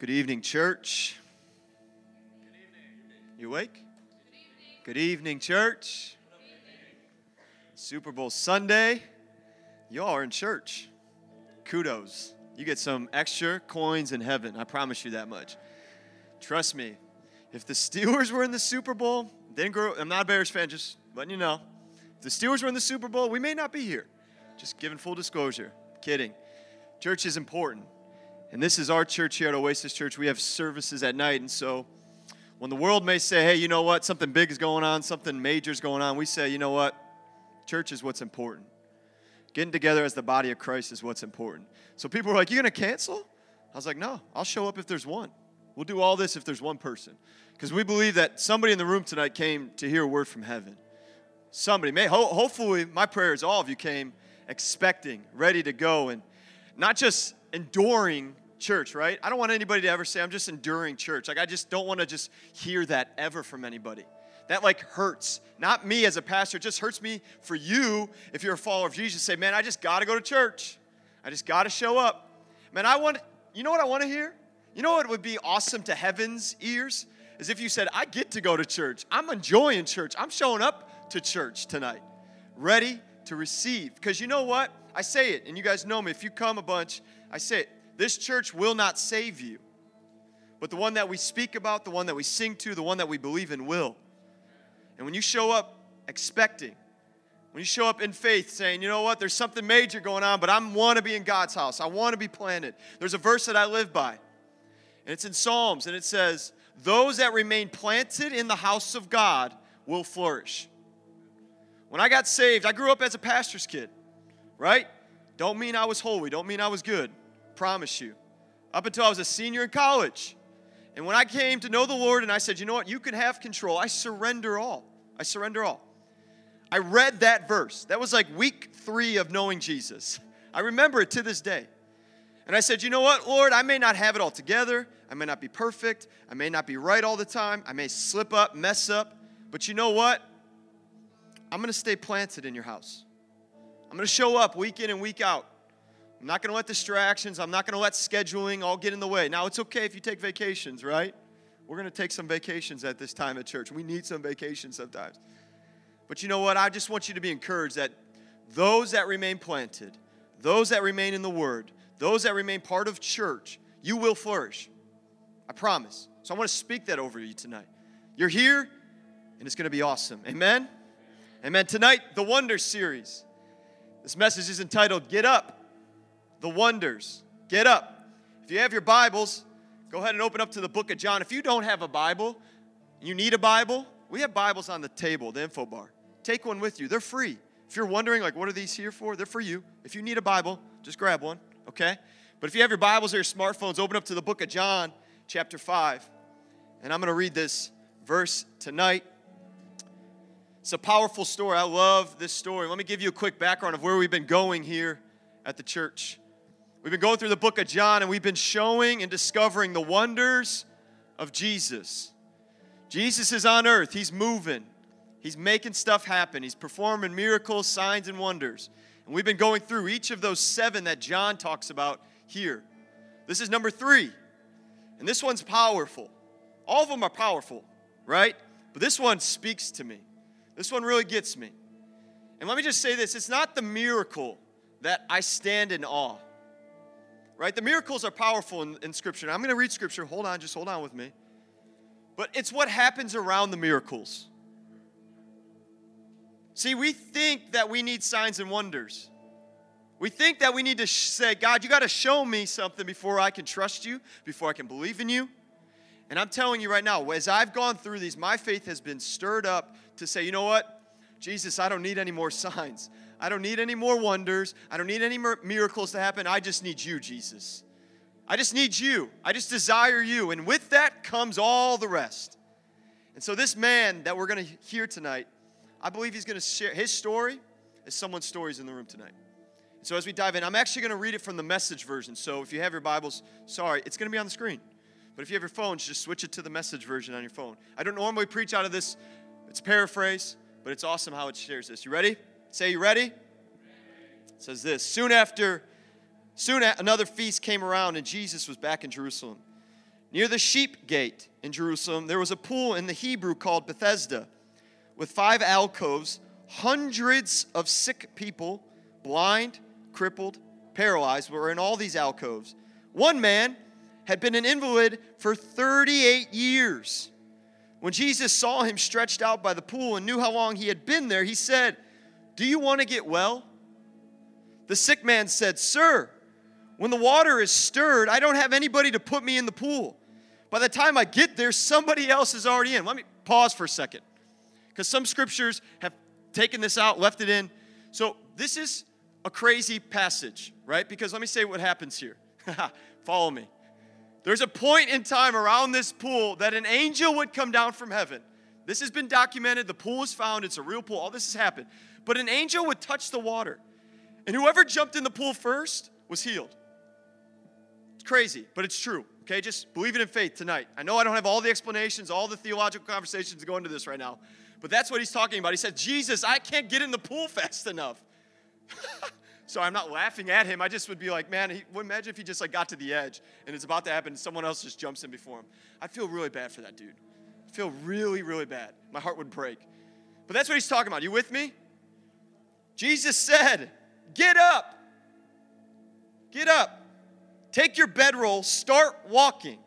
Good evening, church. You awake? Good evening, church. Super Bowl Sunday. Y'all are in church. Kudos. You get some extra coins in heaven. I promise you that much. Trust me. If the Steelers were in the Super Bowl, didn't grow. I'm not a Bears fan, just letting you know. If the Steelers were in the Super Bowl, we may not be here. Just giving full disclosure. Kidding. Church is important. And this is our church here at Oasis Church. We have services at night. And so when the world may say, hey, you know what, something big is going on, something major is going on, we say, you know what, church is what's important. Getting together as the body of Christ is what's important. So people are like, you're going to cancel? I was like, no, I'll show up if there's one. We'll do all this if there's one person. Because we believe that somebody in the room tonight came to hear a word from heaven. Somebody, may, ho- hopefully, my prayer is all of you came expecting, ready to go, and not just enduring church, right? I don't want anybody to ever say, I'm just enduring church. Like, I just don't want to just hear that ever from anybody. That like hurts. Not me as a pastor, it just hurts me for you if you're a follower of Jesus. Say, man, I just got to go to church. I just got to show up. Man, I want, you know what I want to hear? You know what would be awesome to heaven's ears? Is if you said, I get to go to church. I'm enjoying church. I'm showing up to church tonight, ready to receive. Because you know what? I say it, and you guys know me. If you come a bunch, I say it. This church will not save you, but the one that we speak about, the one that we sing to, the one that we believe in will. And when you show up expecting, when you show up in faith saying, you know what, there's something major going on, but I want to be in God's house, I want to be planted. There's a verse that I live by, and it's in Psalms, and it says, Those that remain planted in the house of God will flourish. When I got saved, I grew up as a pastor's kid, right? Don't mean I was holy, don't mean I was good promise you. Up until I was a senior in college. And when I came to know the Lord and I said, you know what, you can have control, I surrender all. I surrender all. I read that verse. That was like week three of knowing Jesus. I remember it to this day. And I said, you know what, Lord, I may not have it all together. I may not be perfect. I may not be right all the time. I may slip up, mess up. But you know what? I'm going to stay planted in your house. I'm going to show up week in and week out. I'm not going to let distractions, I'm not going to let scheduling all get in the way. Now, it's okay if you take vacations, right? We're going to take some vacations at this time at church. We need some vacations sometimes. But you know what? I just want you to be encouraged that those that remain planted, those that remain in the Word, those that remain part of church, you will flourish. I promise. So I want to speak that over you tonight. You're here, and it's going to be awesome. Amen? Amen. Tonight, the Wonder series. This message is entitled Get Up the wonders. Get up. If you have your Bibles, go ahead and open up to the book of John. If you don't have a Bible, you need a Bible, we have Bibles on the table, the info bar. Take one with you. They're free. If you're wondering, like, what are these here for? They're for you. If you need a Bible, just grab one, okay? But if you have your Bibles or your smartphones, open up to the book of John, chapter 5. And I'm going to read this verse tonight. It's a powerful story. I love this story. Let me give you a quick background of where we've been going here at the church. We've been going through the book of John and we've been showing and discovering the wonders of Jesus. Jesus is on earth, He's moving, He's making stuff happen, He's performing miracles, signs, and wonders. And we've been going through each of those seven that John talks about here. This is number three, and this one's powerful. All of them are powerful, right? But this one speaks to me. This one really gets me. And let me just say this it's not the miracle that I stand in awe right? The miracles are powerful in, in Scripture. I'm going to read Scripture. Hold on, just hold on with me. But it's what happens around the miracles. See, we think that we need signs and wonders. We think that we need to sh- say, God, you got to show me something before I can trust you, before I can believe in you. And I'm telling you right now, as I've gone through these, my faith has been stirred up to say, you know what? Jesus, I don't need any more signs. I don't need any more wonders. I don't need any miracles to happen. I just need you, Jesus. I just need you. I just desire you. And with that comes all the rest. And so, this man that we're going to hear tonight, I believe he's going to share his story as someone's stories in the room tonight. And so, as we dive in, I'm actually going to read it from the message version. So, if you have your Bibles, sorry, it's going to be on the screen. But if you have your phones, just switch it to the message version on your phone. I don't normally preach out of this, it's paraphrase, but it's awesome how it shares this. You ready? Say, you ready? Says this Soon after, soon another feast came around, and Jesus was back in Jerusalem. Near the sheep gate in Jerusalem, there was a pool in the Hebrew called Bethesda, with five alcoves, hundreds of sick people, blind, crippled, paralyzed, were in all these alcoves. One man had been an invalid for 38 years. When Jesus saw him stretched out by the pool and knew how long he had been there, he said, Do you want to get well? The sick man said, Sir, when the water is stirred, I don't have anybody to put me in the pool. By the time I get there, somebody else is already in. Let me pause for a second. Because some scriptures have taken this out, left it in. So this is a crazy passage, right? Because let me say what happens here. Follow me. There's a point in time around this pool that an angel would come down from heaven. This has been documented. The pool is found. It's a real pool. All this has happened. But an angel would touch the water. And whoever jumped in the pool first was healed. It's crazy, but it's true. Okay, just believe it in faith tonight. I know I don't have all the explanations, all the theological conversations to go into this right now, but that's what he's talking about. He said, Jesus, I can't get in the pool fast enough. so I'm not laughing at him. I just would be like, man, he, imagine if he just like got to the edge and it's about to happen and someone else just jumps in before him. I'd feel really bad for that dude. I'd feel really, really bad. My heart would break. But that's what he's talking about. You with me? Jesus said, Get up. Get up. Take your bedroll, start walking.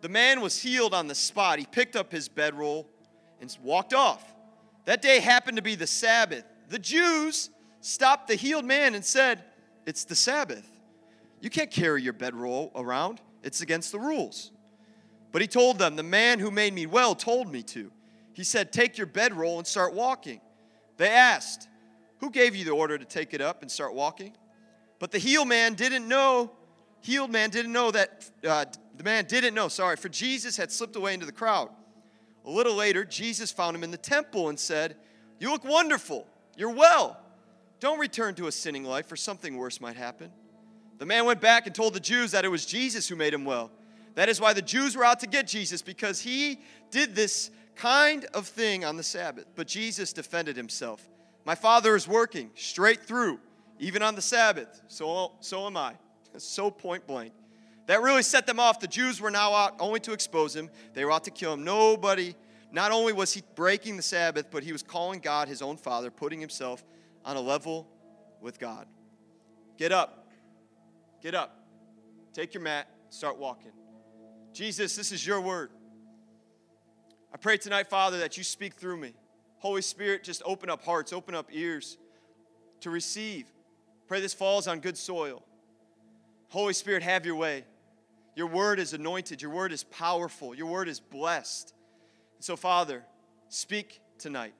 The man was healed on the spot. He picked up his bedroll and walked off. That day happened to be the Sabbath. The Jews stopped the healed man and said, It's the Sabbath. You can't carry your bedroll around, it's against the rules. But he told them, The man who made me well told me to. He said, Take your bedroll and start walking. They asked, Who gave you the order to take it up and start walking? But the healed man didn't know, healed man didn't know that, uh, the man didn't know, sorry, for Jesus had slipped away into the crowd. A little later, Jesus found him in the temple and said, You look wonderful. You're well. Don't return to a sinning life, for something worse might happen. The man went back and told the Jews that it was Jesus who made him well. That is why the Jews were out to get Jesus, because he did this kind of thing on the Sabbath. But Jesus defended himself. My Father is working straight through, even on the Sabbath. So, so am I. So point blank. That really set them off. The Jews were now out only to expose him, they were out to kill him. Nobody, not only was he breaking the Sabbath, but he was calling God his own Father, putting himself on a level with God. Get up. Get up. Take your mat. Start walking. Jesus, this is your word. I pray tonight, Father, that you speak through me. Holy Spirit, just open up hearts, open up ears to receive. Pray this falls on good soil. Holy Spirit, have your way. Your word is anointed. Your word is powerful. Your word is blessed. so, Father, speak tonight.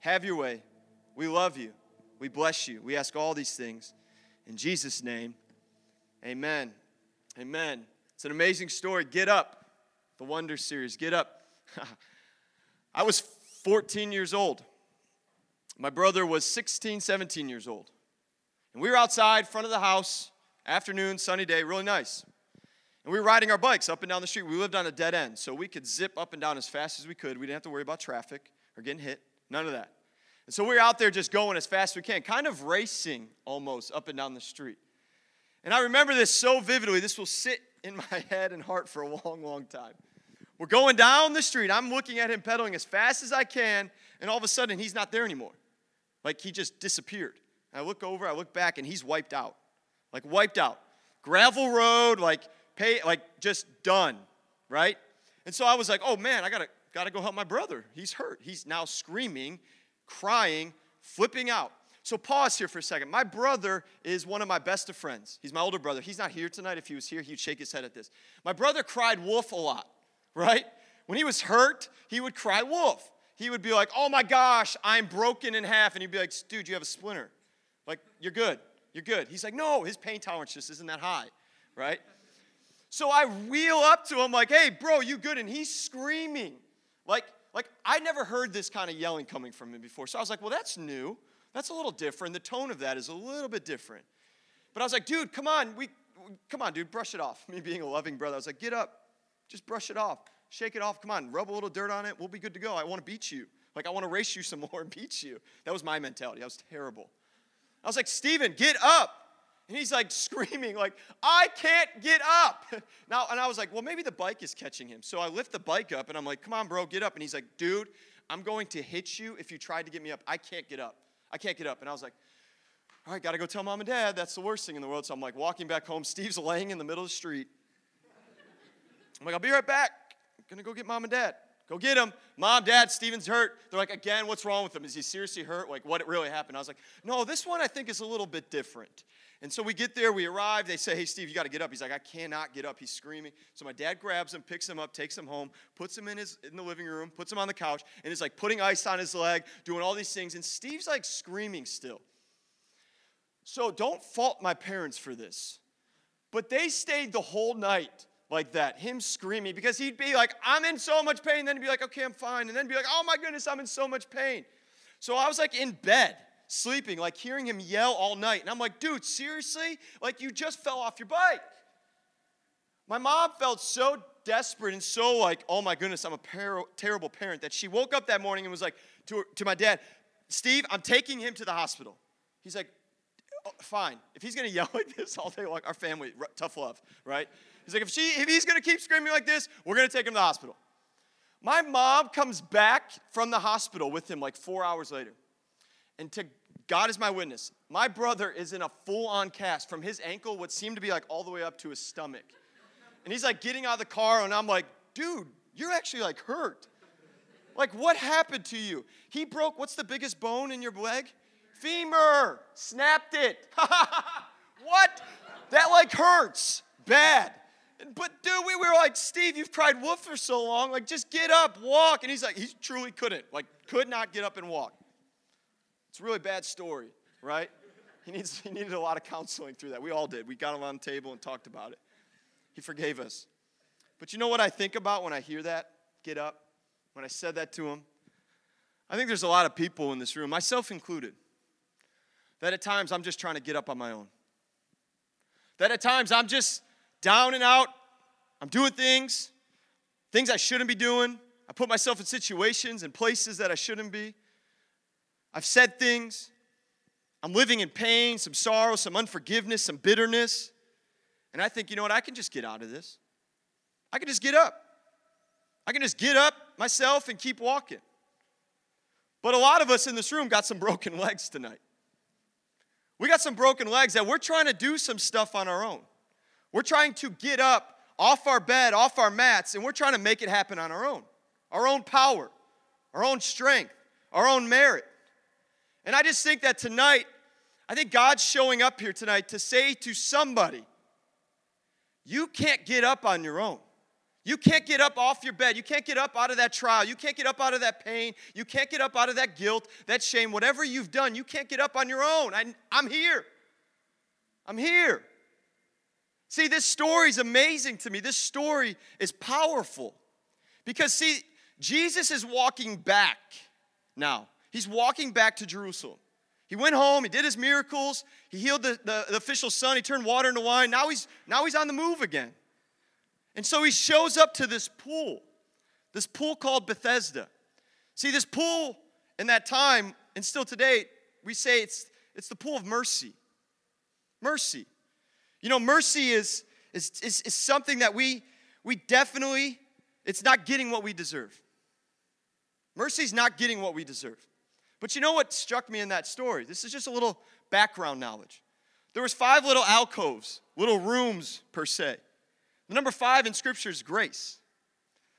Have your way. We love you. We bless you. We ask all these things. In Jesus' name, amen. Amen. It's an amazing story. Get up. The Wonder Series. Get up. I was 14 years old. My brother was 16, 17 years old. And we were outside, front of the house, afternoon, sunny day, really nice. And we were riding our bikes up and down the street. We lived on a dead end, so we could zip up and down as fast as we could. We didn't have to worry about traffic or getting hit, none of that. And so we were out there just going as fast as we can, kind of racing almost up and down the street. And I remember this so vividly. This will sit in my head and heart for a long, long time. We're going down the street. I'm looking at him pedaling as fast as I can, and all of a sudden, he's not there anymore. Like he just disappeared. I look over, I look back, and he's wiped out. Like wiped out. Gravel road, like pay, like just done, right? And so I was like, oh man, I gotta gotta go help my brother. He's hurt. He's now screaming, crying, flipping out. So pause here for a second. My brother is one of my best of friends. He's my older brother. He's not here tonight. If he was here, he'd shake his head at this. My brother cried wolf a lot, right? When he was hurt, he would cry wolf. He would be like, oh my gosh, I'm broken in half. And he'd be like, dude, you have a splinter. Like, you're good. You're good. He's like, no, his pain tolerance just isn't that high, right? So I wheel up to him like, hey, bro, you good? And he's screaming. Like, like I never heard this kind of yelling coming from him before. So I was like, well, that's new. That's a little different. The tone of that is a little bit different. But I was like, dude, come on, we come on, dude, brush it off. Me being a loving brother, I was like, get up, just brush it off, shake it off. Come on, rub a little dirt on it. We'll be good to go. I want to beat you. Like I want to race you some more and beat you. That was my mentality. I was terrible. I was like, Steven, get up. And he's like screaming, like, I can't get up. Now, and I was like, well, maybe the bike is catching him. So I lift the bike up and I'm like, come on, bro, get up. And he's like, dude, I'm going to hit you if you tried to get me up. I can't get up. I can't get up. And I was like, all right, got to go tell mom and dad. That's the worst thing in the world. So I'm like walking back home. Steve's laying in the middle of the street. I'm like, I'll be right back. I'm going to go get mom and dad. Go get him. Mom, dad, Steven's hurt. They're like, again, what's wrong with him? Is he seriously hurt? Like, what really happened? I was like, no, this one I think is a little bit different. And so we get there, we arrive. They say, hey, Steve, you got to get up. He's like, I cannot get up. He's screaming. So my dad grabs him, picks him up, takes him home, puts him in, his, in the living room, puts him on the couch, and is like putting ice on his leg, doing all these things. And Steve's like screaming still. So don't fault my parents for this. But they stayed the whole night like that, him screaming, because he'd be like, I'm in so much pain. Then he'd be like, okay, I'm fine. And then be like, oh my goodness, I'm in so much pain. So I was like in bed, sleeping, like hearing him yell all night. And I'm like, dude, seriously? Like you just fell off your bike. My mom felt so desperate and so like, oh my goodness, I'm a terrible parent that she woke up that morning and was like to, her, to my dad, Steve, I'm taking him to the hospital. He's like, oh, fine. If he's gonna yell like this all day long, our family, tough love, right? He's like, if, she, if he's gonna keep screaming like this, we're gonna take him to the hospital. My mom comes back from the hospital with him like four hours later. And to God is my witness, my brother is in a full on cast from his ankle, what seemed to be like all the way up to his stomach. And he's like getting out of the car, and I'm like, dude, you're actually like hurt. Like, what happened to you? He broke, what's the biggest bone in your leg? Femur. Snapped it. what? That like hurts. Bad. But dude, we were like, Steve, you've cried wolf for so long. Like, just get up, walk. And he's like, he truly couldn't. Like, could not get up and walk. It's a really bad story, right? He, needs, he needed a lot of counseling through that. We all did. We got him on the table and talked about it. He forgave us. But you know what I think about when I hear that? Get up. When I said that to him? I think there's a lot of people in this room, myself included, that at times I'm just trying to get up on my own. That at times I'm just down and out. I'm doing things, things I shouldn't be doing. I put myself in situations and places that I shouldn't be. I've said things. I'm living in pain, some sorrow, some unforgiveness, some bitterness. And I think, you know what? I can just get out of this. I can just get up. I can just get up myself and keep walking. But a lot of us in this room got some broken legs tonight. We got some broken legs that we're trying to do some stuff on our own. We're trying to get up off our bed, off our mats, and we're trying to make it happen on our own. Our own power, our own strength, our own merit. And I just think that tonight, I think God's showing up here tonight to say to somebody, you can't get up on your own. You can't get up off your bed. You can't get up out of that trial. You can't get up out of that pain. You can't get up out of that guilt, that shame, whatever you've done. You can't get up on your own. I, am here. I'm here. See, this story is amazing to me. This story is powerful. Because, see, Jesus is walking back now. He's walking back to Jerusalem. He went home, he did his miracles, he healed the, the, the official's son, he turned water into wine. Now he's, now he's on the move again. And so he shows up to this pool, this pool called Bethesda. See, this pool in that time, and still today, we say it's, it's the pool of mercy. Mercy. You know, mercy is, is, is, is something that we, we definitely, it's not getting what we deserve. Mercy is not getting what we deserve. But you know what struck me in that story? This is just a little background knowledge. There was five little alcoves, little rooms per se. The number five in scripture is grace.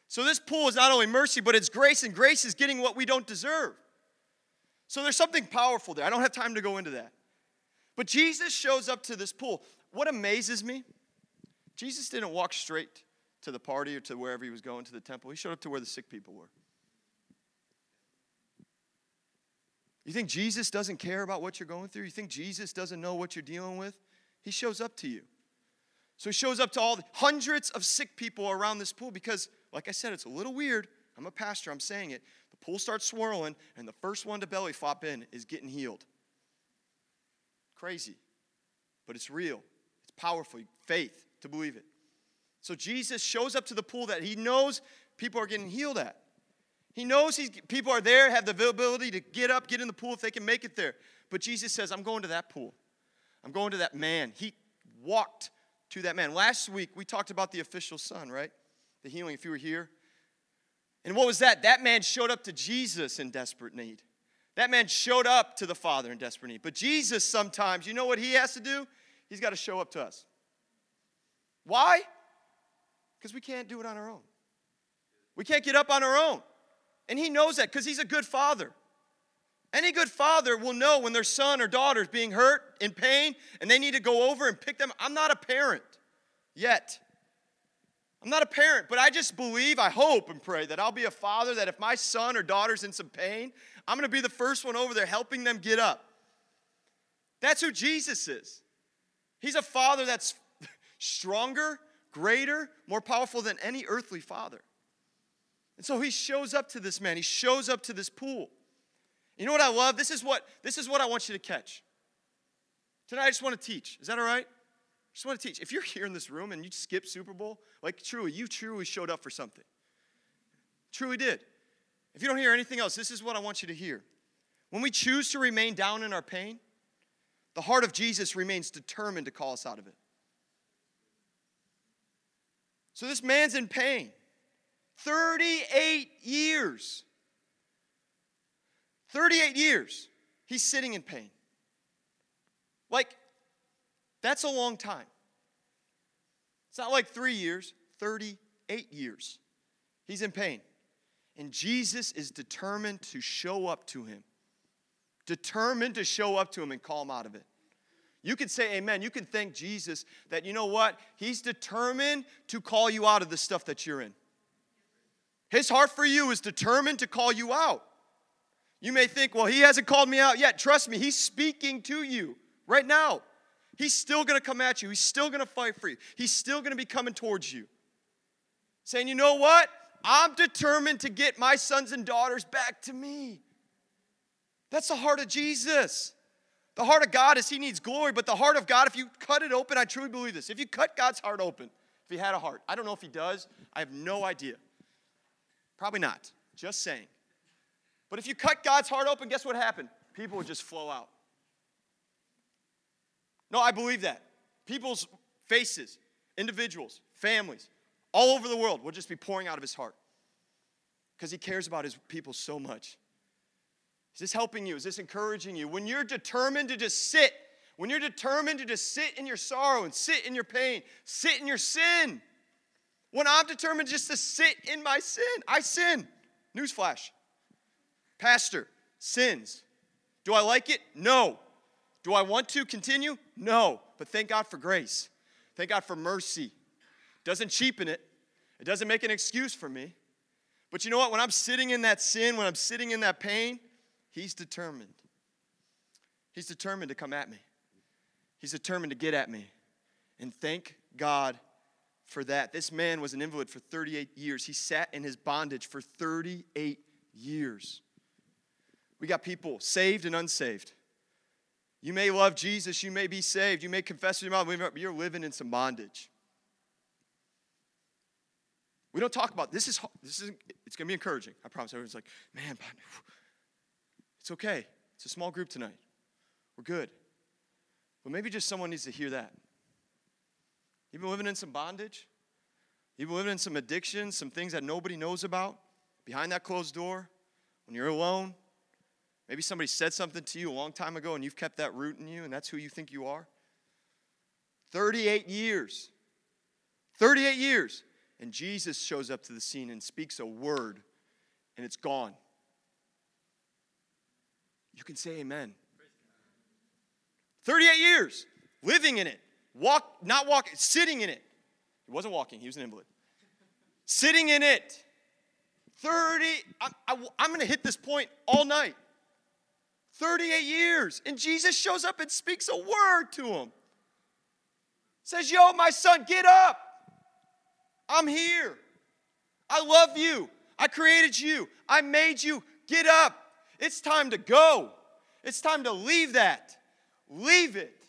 So this pool is not only mercy, but it's grace, and grace is getting what we don't deserve. So there's something powerful there. I don't have time to go into that. But Jesus shows up to this pool what amazes me, Jesus didn't walk straight to the party or to wherever he was going to the temple. He showed up to where the sick people were. You think Jesus doesn't care about what you're going through? You think Jesus doesn't know what you're dealing with? He shows up to you. So he shows up to all the hundreds of sick people around this pool because, like I said, it's a little weird. I'm a pastor, I'm saying it. The pool starts swirling, and the first one to belly flop in is getting healed. Crazy, but it's real It's powerful faith to believe it. So Jesus shows up to the pool that he knows people are getting healed at. He knows he's, people are there, have the ability to get up, get in the pool if they can make it there. But Jesus says, I'm going to that pool. I'm going to that man. He walked to that man. Last week, we talked about the official son, right? The healing, if you were here. And what was that? That man showed up to Jesus in desperate need. That man showed up to the Father in desperate need. But Jesus, sometimes, you know what he has to do? He's got to show up to us. Why? Because we can't do it on our own. We can't get up on our own. And he knows that because he's a good father. Any good father will know when their son or daughter is being hurt, in pain, and they need to go over and pick them. I'm not a parent yet. I'm not a parent, but I just believe, I hope and pray that I'll be a father that if my son or daughter's in some pain, I'm going to be the first one over there helping them get up. That's who Jesus is. He's a father that's stronger, greater, more powerful than any earthly father. And so he shows up to this man. He shows up to this pool. You know what I love? This is what this is what I want you to catch. Tonight I just want to teach. Is that all right? I just want to teach. If you're here in this room and you skip Super Bowl, like truly, you truly showed up for something. Truly did. If you don't hear anything else, this is what I want you to hear. When we choose to remain down in our pain, the heart of Jesus remains determined to call us out of it. So this man's in pain. 38 years. 38 years. He's sitting in pain. Like, that's a long time. It's not like three years, 38 years. He's in pain. And Jesus is determined to show up to him. Determined to show up to him and call him out of it. You can say amen. You can thank Jesus that, you know what? He's determined to call you out of the stuff that you're in. His heart for you is determined to call you out. You may think, well, he hasn't called me out yet. Trust me, he's speaking to you right now. He's still to come at you. He's still to fight for you. He's still to be coming towards you. Saying, you know what? I'm determined to get my sons and daughters back to me. That's the heart of Jesus. The heart of God is He needs glory, but the heart of God, if you cut it open, I truly believe this. If you cut God's heart open, if He had a heart, I don't know if He does, I have no idea. Probably not, just saying. But if you cut God's heart open, guess what happened? People would just flow out. No, I believe that. People's faces, individuals, families, all over the world will just be pouring out of his heart because he cares about his people so much. Is this helping you? Is this encouraging you? When you're determined to just sit, when you're determined to just sit in your sorrow and sit in your pain, sit in your sin. When I'm determined just to sit in my sin, I sin. Newsflash. Pastor sins. Do I like it? No. Do I want to continue? No. But thank God for grace. Thank God for mercy. Doesn't cheapen it, it doesn't make an excuse for me. But you know what? When I'm sitting in that sin, when I'm sitting in that pain, He's determined. He's determined to come at me. He's determined to get at me. And thank God for that. This man was an invalid for 38 years. He sat in his bondage for 38 years. We got people saved and unsaved. You may love Jesus, you may be saved, you may confess with your mouth, but you're living in some bondage. We don't talk about this is this is it's gonna be encouraging. I promise. Everyone's like, man, it's okay. It's a small group tonight. We're good. But maybe just someone needs to hear that. You've been living in some bondage. You've been living in some addictions, some things that nobody knows about behind that closed door when you're alone. Maybe somebody said something to you a long time ago and you've kept that root in you and that's who you think you are. 38 years. 38 years. And Jesus shows up to the scene and speaks a word and it's gone. You can say amen. 38 years living in it. Walk, not walking, sitting in it. He wasn't walking, he was an invalid. Sitting in it. 30, I, I, I'm going to hit this point all night. 38 years. And Jesus shows up and speaks a word to him. Says, Yo, my son, get up. I'm here. I love you. I created you. I made you. Get up. It's time to go. It's time to leave that. Leave it.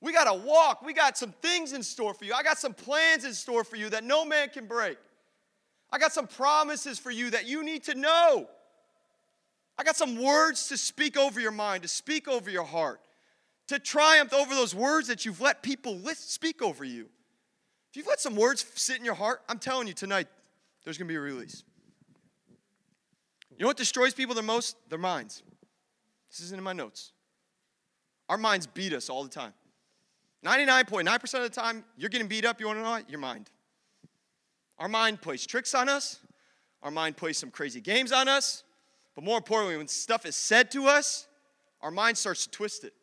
We got to walk. We got some things in store for you. I got some plans in store for you that no man can break. I got some promises for you that you need to know. I got some words to speak over your mind, to speak over your heart, to triumph over those words that you've let people speak over you. If you've let some words sit in your heart, I'm telling you tonight, there's going to be a release. You know what destroys people the most? Their minds. This isn't in my notes. Our minds beat us all the time. 99.9% of the time, you're getting beat up, you want to know what? Your mind. Our mind plays tricks on us. Our mind plays some crazy games on us. But more importantly, when stuff is said to us, our mind starts to twist it.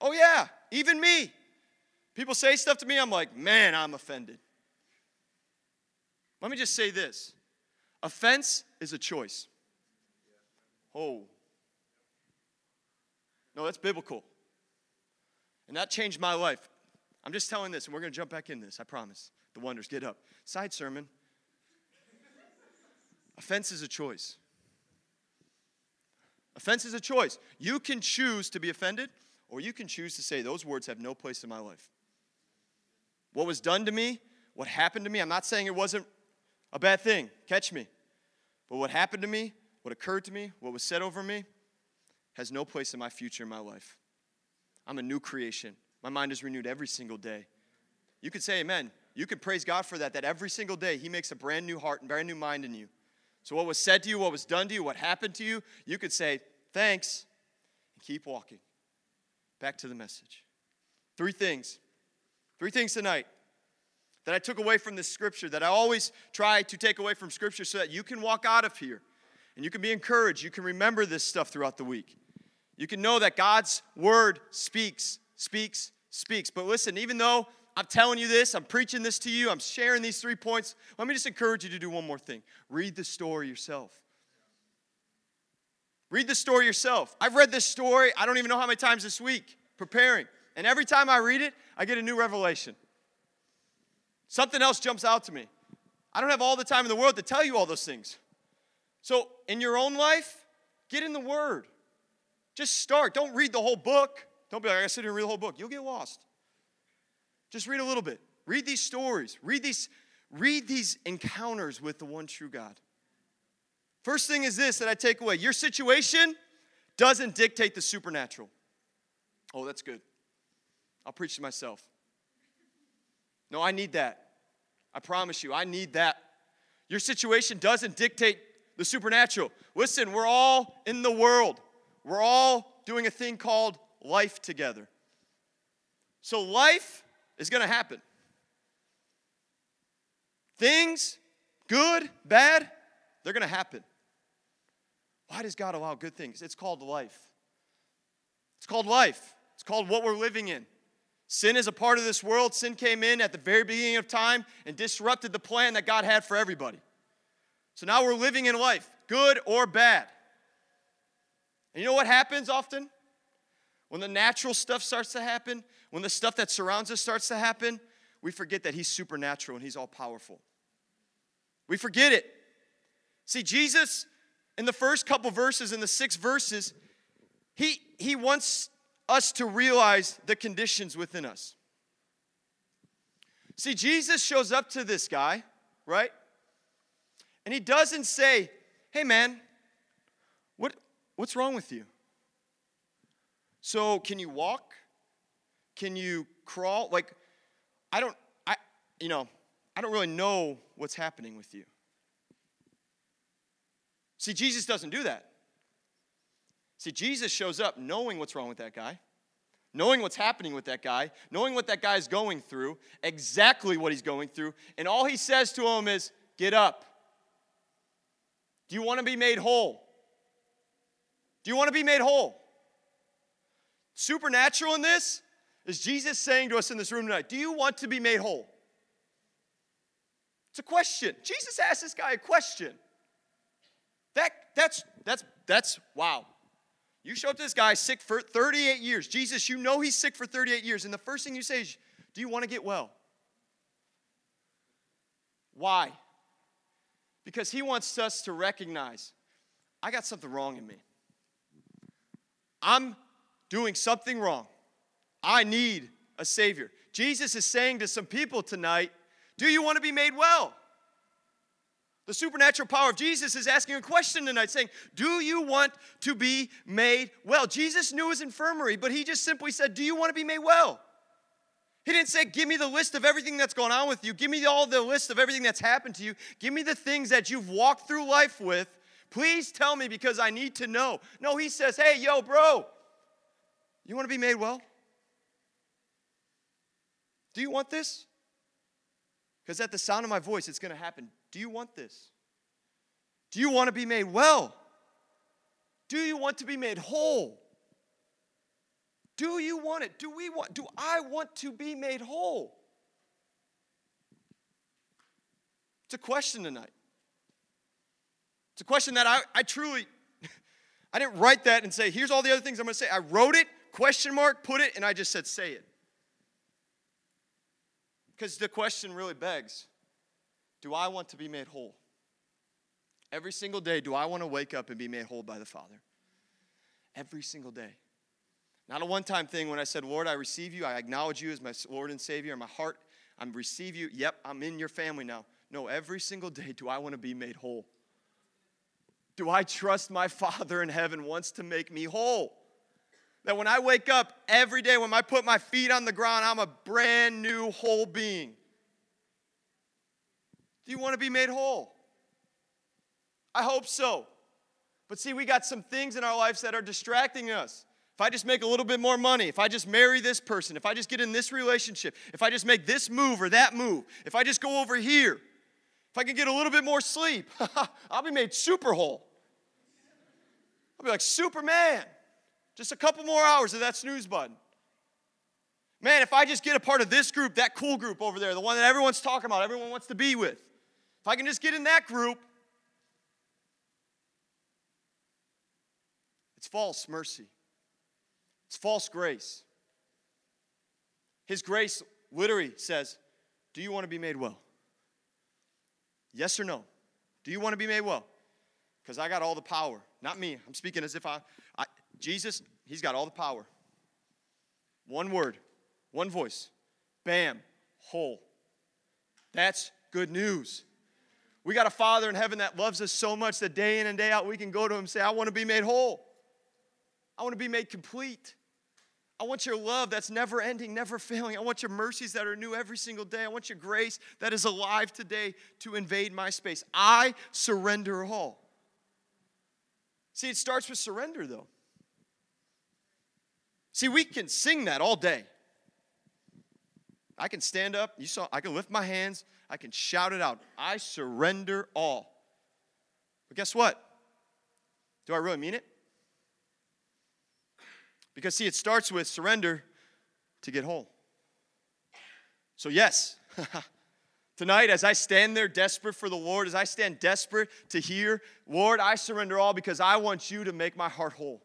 Oh, yeah, even me. People say stuff to me, I'm like, man, I'm offended. Let me just say this offense is a choice. Oh. No, that's biblical. And that changed my life. I'm just telling this, and we're going to jump back in this, I promise. The wonders, get up. Side sermon. Offense is a choice. Offense is a choice. You can choose to be offended, or you can choose to say, Those words have no place in my life. What was done to me, what happened to me, I'm not saying it wasn't a bad thing, catch me. But what happened to me, what occurred to me, what was said over me, has no place in my future in my life. I'm a new creation. My mind is renewed every single day. You could say amen. You could praise God for that, that every single day He makes a brand new heart and brand new mind in you. So, what was said to you, what was done to you, what happened to you, you could say, thanks, and keep walking. Back to the message. Three things. Three things tonight that I took away from this scripture, that I always try to take away from scripture so that you can walk out of here and you can be encouraged. You can remember this stuff throughout the week. You can know that God's word speaks, speaks, speaks. But listen, even though I'm telling you this, I'm preaching this to you, I'm sharing these three points, let me just encourage you to do one more thing read the story yourself. Read the story yourself. I've read this story, I don't even know how many times this week, preparing. And every time I read it, I get a new revelation. Something else jumps out to me. I don't have all the time in the world to tell you all those things. So, in your own life, get in the Word. Just start. Don't read the whole book. Don't be like, I gotta sit here and read the whole book. You'll get lost. Just read a little bit. Read these stories. Read these, read these encounters with the one true God. First thing is this that I take away your situation doesn't dictate the supernatural. Oh, that's good. I'll preach to myself. No, I need that. I promise you, I need that. Your situation doesn't dictate the supernatural. Listen, we're all in the world. We're all doing a thing called life together. So, life is going to happen. Things, good, bad, they're going to happen. Why does God allow good things? It's called life. It's called life. It's called what we're living in. Sin is a part of this world. Sin came in at the very beginning of time and disrupted the plan that God had for everybody. So now we're living in life, good or bad. And you know what happens often? When the natural stuff starts to happen, when the stuff that surrounds us starts to happen, we forget that He's supernatural and He's all powerful. We forget it. See, Jesus, in the first couple verses, in the six verses, he, he wants us to realize the conditions within us. See, Jesus shows up to this guy, right? And he doesn't say, hey man, what, what's wrong with you? So, can you walk? Can you crawl? Like, I don't, I, you know, I don't really know what's happening with you. See, Jesus doesn't do that. See, Jesus shows up knowing what's wrong with that guy, knowing what's happening with that guy, knowing what that guy's going through, exactly what he's going through, and all he says to him is, Get up. Do you want to be made whole? Do you want to be made whole? Supernatural in this is Jesus saying to us in this room tonight, Do you want to be made whole? It's a question. Jesus asked this guy a question. That, that's, that's, that's, wow. You show up to this guy sick for 38 years. Jesus, you know he's sick for 38 years. And the first thing you say is, Do you want to get well? Why? Because he wants us to recognize I got something wrong in me. I'm doing something wrong. I need a Savior. Jesus is saying to some people tonight, Do you want to be made well? The supernatural power of Jesus is asking a question tonight, saying, Do you want to be made well? Jesus knew his infirmary, but he just simply said, Do you want to be made well? He didn't say, Give me the list of everything that's going on with you. Give me all the list of everything that's happened to you. Give me the things that you've walked through life with. Please tell me because I need to know. No, he says, Hey, yo, bro, you want to be made well? Do you want this? Because at the sound of my voice, it's going to happen. Do you want this? Do you want to be made well? Do you want to be made whole? Do you want it? Do we want do I want to be made whole? It's a question tonight. It's a question that I, I truly I didn't write that and say, here's all the other things I'm gonna say. I wrote it, question mark, put it, and I just said, say it. Because the question really begs do I want to be made whole? Every single day, do I want to wake up and be made whole by the Father? Every single day. Not a one time thing when I said, Lord, I receive you. I acknowledge you as my Lord and Savior. In my heart, I receive you. Yep, I'm in your family now. No, every single day, do I want to be made whole? Do I trust my Father in heaven wants to make me whole? That when I wake up every day, when I put my feet on the ground, I'm a brand new whole being. Do you want to be made whole? I hope so. But see, we got some things in our lives that are distracting us. If I just make a little bit more money, if I just marry this person, if I just get in this relationship, if I just make this move or that move, if I just go over here, if I can get a little bit more sleep, I'll be made super whole. I'll be like Superman. Just a couple more hours of that snooze button. Man, if I just get a part of this group, that cool group over there, the one that everyone's talking about, everyone wants to be with, if I can just get in that group, it's false mercy. It's false grace. His grace literally says, Do you want to be made well? Yes or no? Do you want to be made well? Because I got all the power. Not me. I'm speaking as if I, I, Jesus, he's got all the power. One word, one voice. Bam, whole. That's good news. We got a Father in heaven that loves us so much that day in and day out we can go to him and say, I want to be made whole. I want to be made complete. I want your love that's never ending, never failing. I want your mercies that are new every single day. I want your grace that is alive today to invade my space. I surrender all. See, it starts with surrender, though. See, we can sing that all day. I can stand up, you saw, I can lift my hands, I can shout it out. I surrender all. But guess what? Do I really mean it? Because, see, it starts with surrender to get whole. So, yes, tonight, as I stand there desperate for the Lord, as I stand desperate to hear, Lord, I surrender all because I want you to make my heart whole.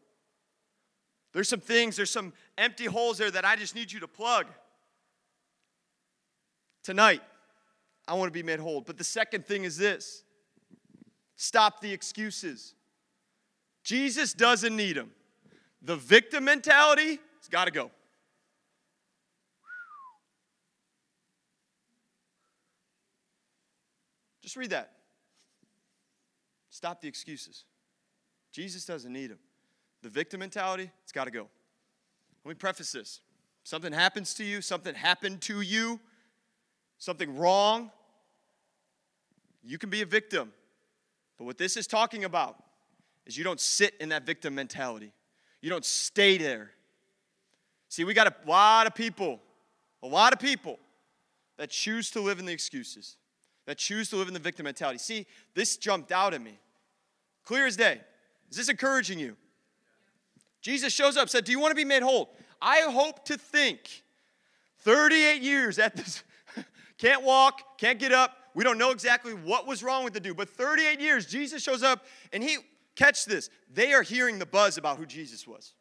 There's some things, there's some empty holes there that I just need you to plug. Tonight, I want to be made whole. But the second thing is this stop the excuses. Jesus doesn't need them. The victim mentality has got to go. Just read that. Stop the excuses. Jesus doesn't need them. The victim mentality, it's got to go. Let me preface this. Something happens to you, something happened to you, something wrong, you can be a victim. But what this is talking about is you don't sit in that victim mentality. You don't stay there. See, we got a lot of people, a lot of people that choose to live in the excuses, that choose to live in the victim mentality. See, this jumped out at me. Clear as day. Is this encouraging you? Jesus shows up, said, Do you want to be made whole? I hope to think 38 years at this, can't walk, can't get up. We don't know exactly what was wrong with the dude, but 38 years, Jesus shows up and he Catch this. They are hearing the buzz about who Jesus was.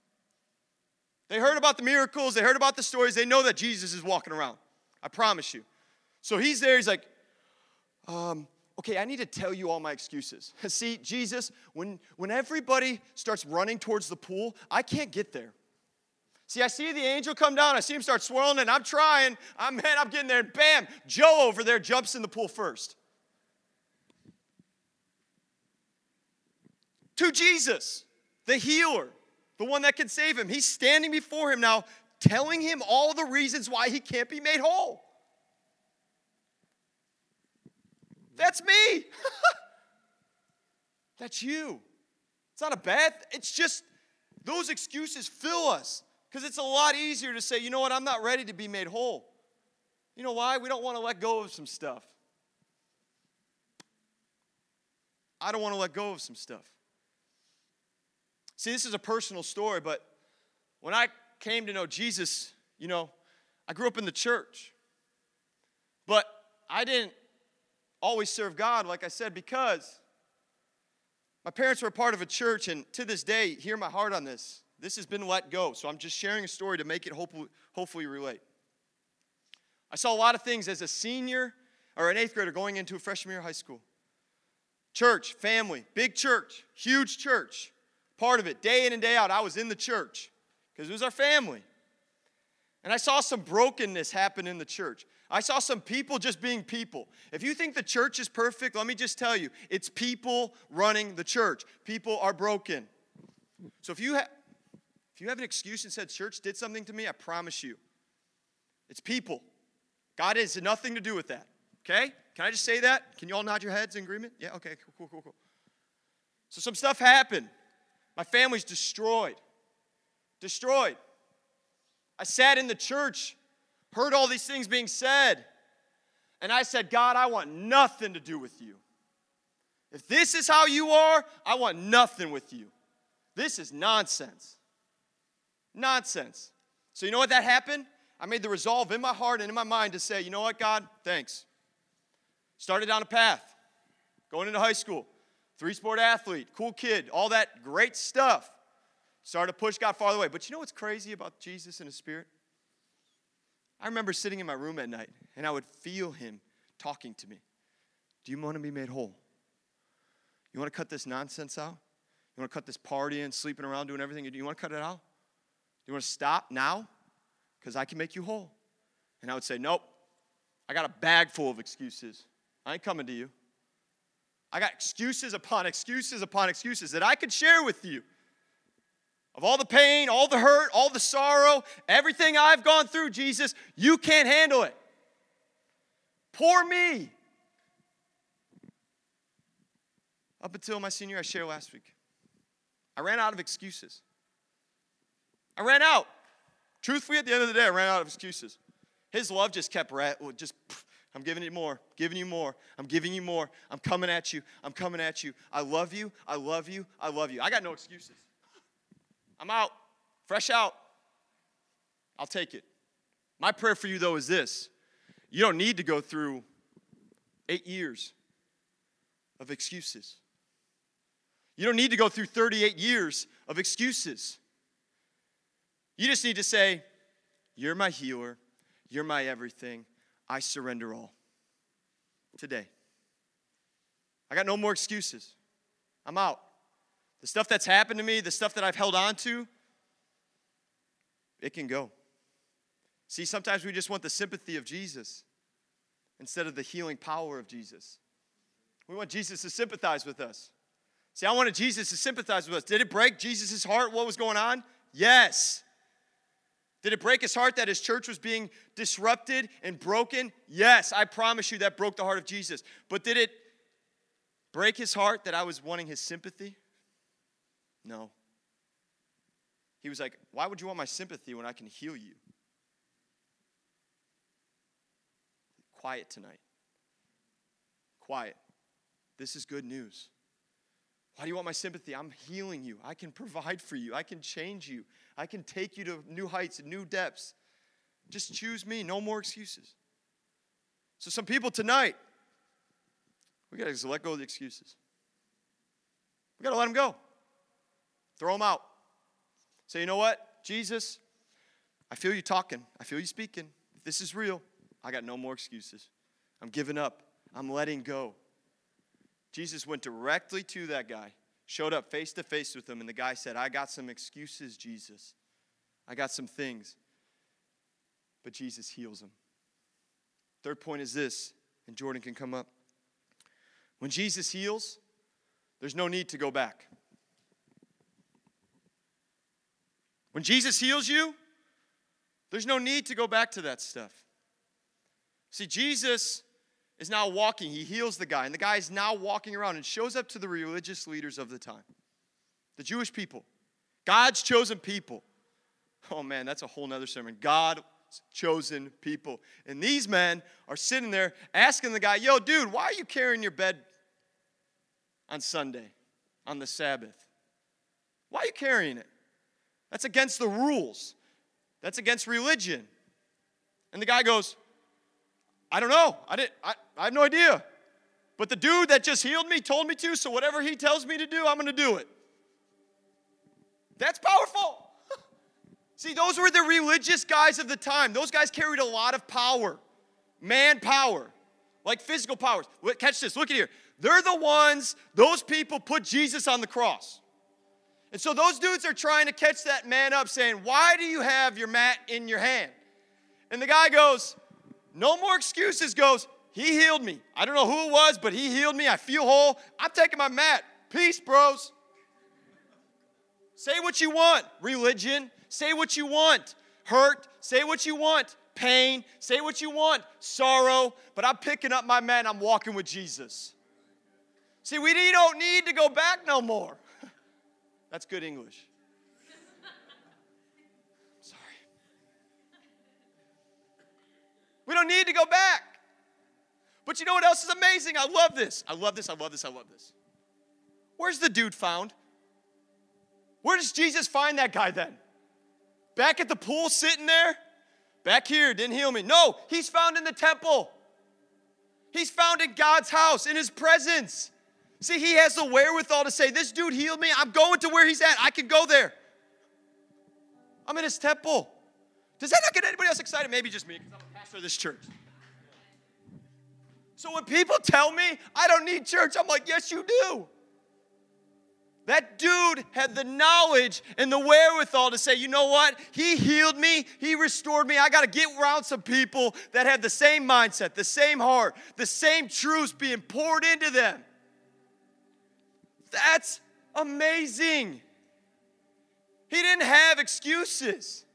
They heard about the miracles, they heard about the stories, they know that Jesus is walking around. I promise you. So he's there, he's like, um, okay, I need to tell you all my excuses. See, Jesus, when, when everybody starts running towards the pool, I can't get there. See, I see the angel come down, I see him start swirling, and I'm trying. I'm man, I'm getting there, and bam, Joe over there jumps in the pool first. To Jesus, the healer, the one that can save him. He's standing before him now, telling him all the reasons why he can't be made whole. That's me. That's you. It's not a bad, it's just those excuses fill us because it's a lot easier to say, you know what, I'm not ready to be made whole. You know why? We don't want to let go of some stuff. I don't want to let go of some stuff. See, this is a personal story, but when I came to know Jesus, you know, I grew up in the church. But I didn't always serve God, like I said, because my parents were a part of a church, and to this day, hear my heart on this. This has been let go, so I'm just sharing a story to make it hopefully, relate. I saw a lot of things as a senior or an eighth grader going into a freshman year of high school. Church, family, big church, huge church, part of it, day in and day out. I was in the church because it was our family. And I saw some brokenness happen in the church. I saw some people just being people. If you think the church is perfect, let me just tell you, it's people running the church. People are broken. So if you have if you have an excuse and said church did something to me, I promise you, it's people. God has nothing to do with that. Okay? Can I just say that? Can you all nod your heads in agreement? Yeah, okay, cool, cool, cool, cool. So some stuff happened. My family's destroyed. Destroyed. I sat in the church heard all these things being said. And I said, God, I want nothing to do with you. If this is how you are, I want nothing with you. This is nonsense. Nonsense. So, you know what that happened? I made the resolve in my heart and in my mind to say, you know what, God, thanks. Started down a path, going into high school, three sport athlete, cool kid, all that great stuff. Started to push God farther away. But you know what's crazy about Jesus and his spirit? I remember sitting in my room at night and I would feel him talking to me. Do you want to be made whole? You want to cut this nonsense out? You want to cut this partying, sleeping around, doing everything do? You want to cut it out? You want to stop now? Because I can make you whole. And I would say, Nope. I got a bag full of excuses. I ain't coming to you. I got excuses upon excuses upon excuses that I could share with you of all the pain, all the hurt, all the sorrow, everything I've gone through, Jesus, you can't handle it. Poor me. Up until my senior, I shared last week, I ran out of excuses. I ran out. Truthfully, at the end of the day, I ran out of excuses. His love just kept just. I'm giving you more, giving you more. I'm giving you more. I'm coming at you. I'm coming at you. I love you. I love you. I love you. I got no excuses. I'm out, fresh out. I'll take it. My prayer for you, though, is this you don't need to go through eight years of excuses. You don't need to go through 38 years of excuses. You just need to say, You're my healer. You're my everything. I surrender all. Today. I got no more excuses. I'm out. The stuff that's happened to me, the stuff that I've held on to, it can go. See, sometimes we just want the sympathy of Jesus instead of the healing power of Jesus. We want Jesus to sympathize with us. See, I wanted Jesus to sympathize with us. Did it break Jesus' heart what was going on? Yes. Did it break his heart that his church was being disrupted and broken? Yes, I promise you that broke the heart of Jesus. But did it break his heart that I was wanting his sympathy? No. He was like, Why would you want my sympathy when I can heal you? Quiet tonight. Quiet. This is good news. Why do you want my sympathy? I'm healing you. I can provide for you. I can change you. I can take you to new heights and new depths. Just choose me. No more excuses. So, some people tonight, we got to let go of the excuses. We got to let them go. Throw them out. Say, you know what? Jesus, I feel you talking. I feel you speaking. If this is real, I got no more excuses. I'm giving up. I'm letting go. Jesus went directly to that guy, showed up face to face with him, and the guy said, I got some excuses, Jesus. I got some things. But Jesus heals him. Third point is this, and Jordan can come up. When Jesus heals, there's no need to go back. When Jesus heals you, there's no need to go back to that stuff. See, Jesus is now walking. He heals the guy, and the guy is now walking around and shows up to the religious leaders of the time, the Jewish people, God's chosen people. Oh man, that's a whole nother sermon. God's chosen people. And these men are sitting there asking the guy, Yo, dude, why are you carrying your bed on Sunday, on the Sabbath? Why are you carrying it? That's against the rules, that's against religion. And the guy goes, I don't know. I, didn't, I, I have no idea. But the dude that just healed me told me to, so whatever he tells me to do, I'm going to do it. That's powerful. See, those were the religious guys of the time. Those guys carried a lot of power, man power, like physical powers. Catch this, look at here. They're the ones, those people put Jesus on the cross. And so those dudes are trying to catch that man up, saying, Why do you have your mat in your hand? And the guy goes, no more excuses goes, He healed me. I don't know who it was, but He healed me. I feel whole. I'm taking my mat. Peace, bros. Say what you want, religion. Say what you want, hurt. Say what you want, pain. Say what you want, sorrow. But I'm picking up my mat I'm walking with Jesus. See, we don't need to go back no more. That's good English. We don't need to go back. But you know what else is amazing? I love this. I love this. I love this. I love this. Where's the dude found? Where does Jesus find that guy then? Back at the pool sitting there? Back here, didn't heal me. No, he's found in the temple. He's found in God's house, in his presence. See, he has the wherewithal to say, This dude healed me. I'm going to where he's at. I can go there. I'm in his temple. Does that not get anybody else excited? Maybe just me, pastor this church. So when people tell me I don't need church, I'm like, yes, you do. That dude had the knowledge and the wherewithal to say, you know what? He healed me, he restored me. I got to get around some people that have the same mindset, the same heart, the same truths being poured into them. That's amazing. He didn't have excuses.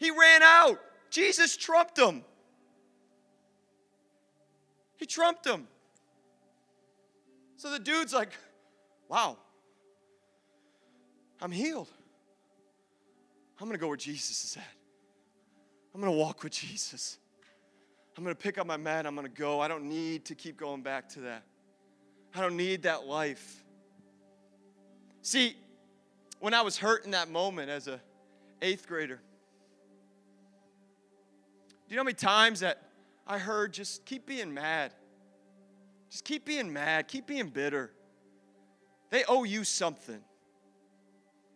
He ran out. Jesus trumped him. He trumped him. So the dude's like, wow, I'm healed. I'm going to go where Jesus is at. I'm going to walk with Jesus. I'm going to pick up my mat. I'm going to go. I don't need to keep going back to that. I don't need that life. See, when I was hurt in that moment as a eighth grader, do you know how many times that I heard just keep being mad? Just keep being mad, keep being bitter. They owe you something.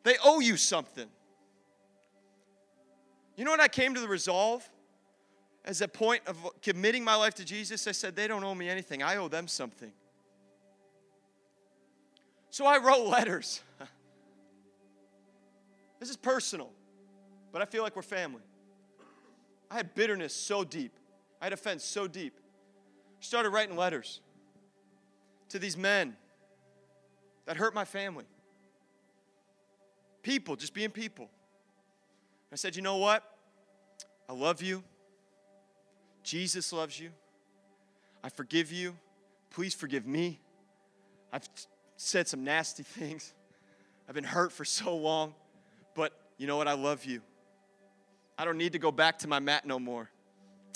They owe you something. You know what I came to the resolve? As a point of committing my life to Jesus, I said, they don't owe me anything. I owe them something. So I wrote letters. this is personal, but I feel like we're family. I had bitterness so deep. I had offense so deep. Started writing letters to these men that hurt my family. People, just being people. I said, you know what? I love you. Jesus loves you. I forgive you. Please forgive me. I've said some nasty things. I've been hurt for so long. But you know what? I love you. I don't need to go back to my mat no more.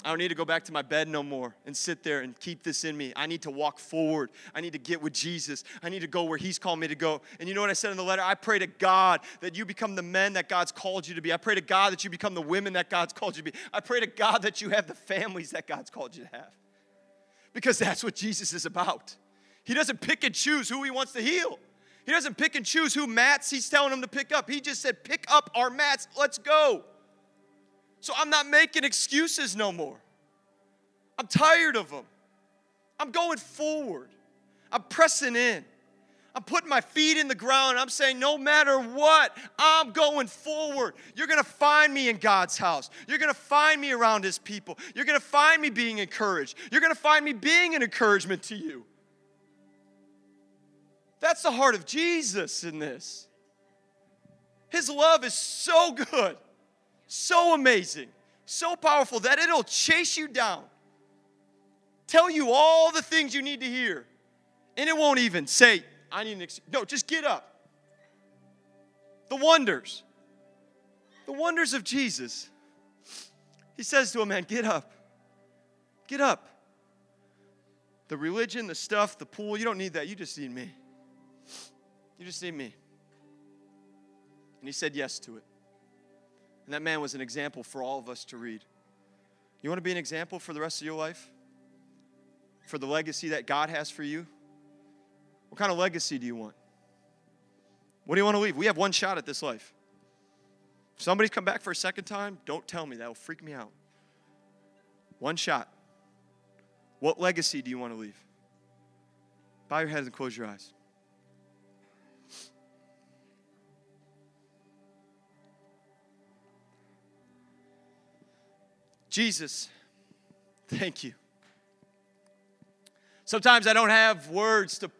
I don't need to go back to my bed no more and sit there and keep this in me. I need to walk forward. I need to get with Jesus. I need to go where He's called me to go. And you know what I said in the letter? I pray to God that you become the men that God's called you to be. I pray to God that you become the women that God's called you to be. I pray to God that you have the families that God's called you to have. Because that's what Jesus is about. He doesn't pick and choose who He wants to heal. He doesn't pick and choose who mats He's telling them to pick up. He just said, Pick up our mats, let's go. So I'm not making excuses no more. I'm tired of them. I'm going forward. I'm pressing in. I'm putting my feet in the ground. I'm saying, no matter what, I'm going forward. You're going to find me in God's house. You're going to find me around His people. You're going to find me being encouraged. You're going to find me being an encouragement to you. That's the heart of Jesus in this. His love is so good, so amazing, so powerful that it'll chase you down, tell you all the things you need to hear, and it won't even say, I need an excuse. No, just get up. The wonders, the wonders of Jesus. He says to a man, Get up. Get up. The religion, the stuff, the pool, you don't need that. You just need me. You just need me. And he said yes to it. And that man was an example for all of us to read. You want to be an example for the rest of your life? For the legacy that God has for you? What kind of legacy do you want? What do you want to leave? We have one shot at this life. If somebody's come back for a second time, don't tell me. That will freak me out. One shot. What legacy do you want to leave? Bow your heads and close your eyes. Jesus, thank you. Sometimes I don't have words to,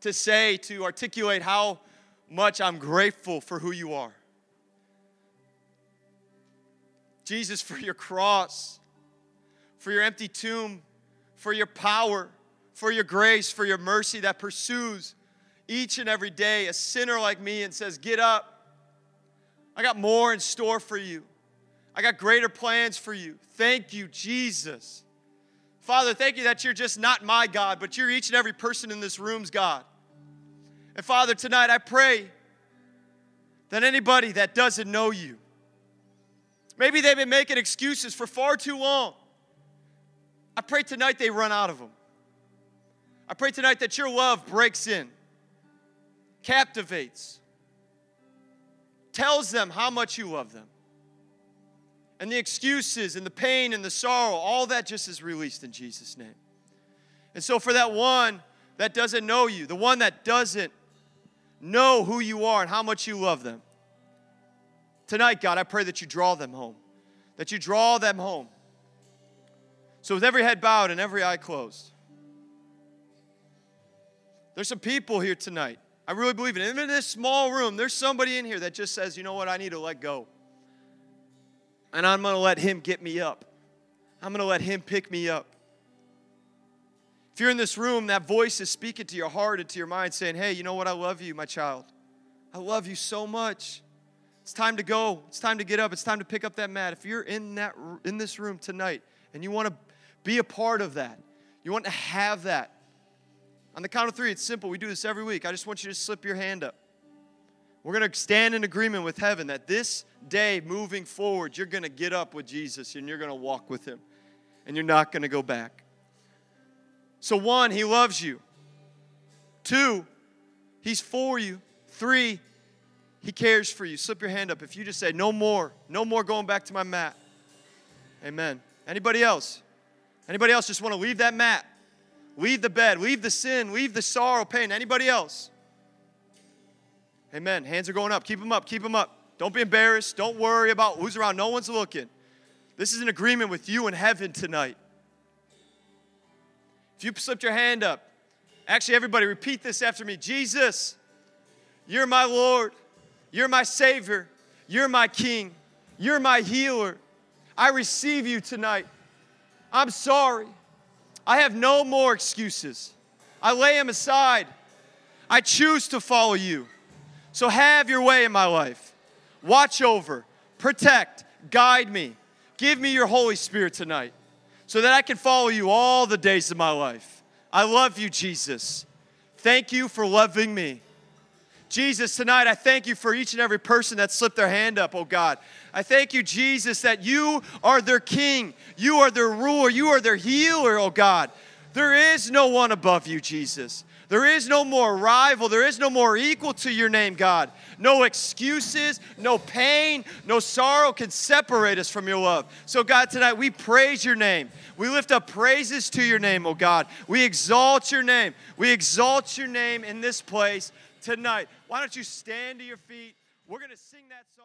to say, to articulate how much I'm grateful for who you are. Jesus, for your cross, for your empty tomb, for your power, for your grace, for your mercy that pursues each and every day a sinner like me and says, Get up. I got more in store for you. I got greater plans for you. Thank you, Jesus. Father, thank you that you're just not my God, but you're each and every person in this room's God. And Father, tonight I pray that anybody that doesn't know you, maybe they've been making excuses for far too long. I pray tonight they run out of them. I pray tonight that your love breaks in, captivates, tells them how much you love them and the excuses and the pain and the sorrow, all that just is released in Jesus' name. And so, for that one that doesn't know you, the one that doesn't know who you are and how much you love them, tonight, God, I pray that you draw them home, that you draw them home. So, with every head bowed and every eye closed, there's some people here tonight. I really believe it. Even in this small room, there's somebody in here that just says, you know what, I need to let go and I'm going to let Him get me up. I'm going to let Him pick me up. If you're in this room, that voice is speaking to your heart and to your mind, saying, Hey, you know what? I love you, my child. I love you so much. It's time to go. It's time to get up. It's time to pick up that mat. If you're in that in this room tonight and you want to be a part of that, you want to have that. On the count of three, it's simple. We do this every week. I just want you to slip your hand up. We're going to stand in agreement with heaven that this day moving forward, you're going to get up with Jesus and you're going to walk with him and you're not going to go back. So, one, he loves you. Two, he's for you. Three, he cares for you. Slip your hand up if you just say, No more, no more going back to my mat. Amen. Anybody else? Anybody else just want to leave that mat? Leave the bed, leave the sin, leave the sorrow, pain. Anybody else? Amen. Hands are going up. Keep them up. Keep them up. Don't be embarrassed. Don't worry about who's around. No one's looking. This is an agreement with you in heaven tonight. If you slipped your hand up, actually, everybody, repeat this after me Jesus, you're my Lord. You're my Savior. You're my King. You're my healer. I receive you tonight. I'm sorry. I have no more excuses. I lay them aside. I choose to follow you. So have your way in my life. Watch over, protect, guide me. Give me your Holy Spirit tonight so that I can follow you all the days of my life. I love you, Jesus. Thank you for loving me. Jesus, tonight I thank you for each and every person that slipped their hand up, oh God. I thank you, Jesus, that you are their king, you are their ruler, you are their healer, oh God. There is no one above you, Jesus. There is no more rival. There is no more equal to your name, God. No excuses, no pain, no sorrow can separate us from your love. So, God, tonight we praise your name. We lift up praises to your name, oh God. We exalt your name. We exalt your name in this place tonight. Why don't you stand to your feet? We're going to sing that song.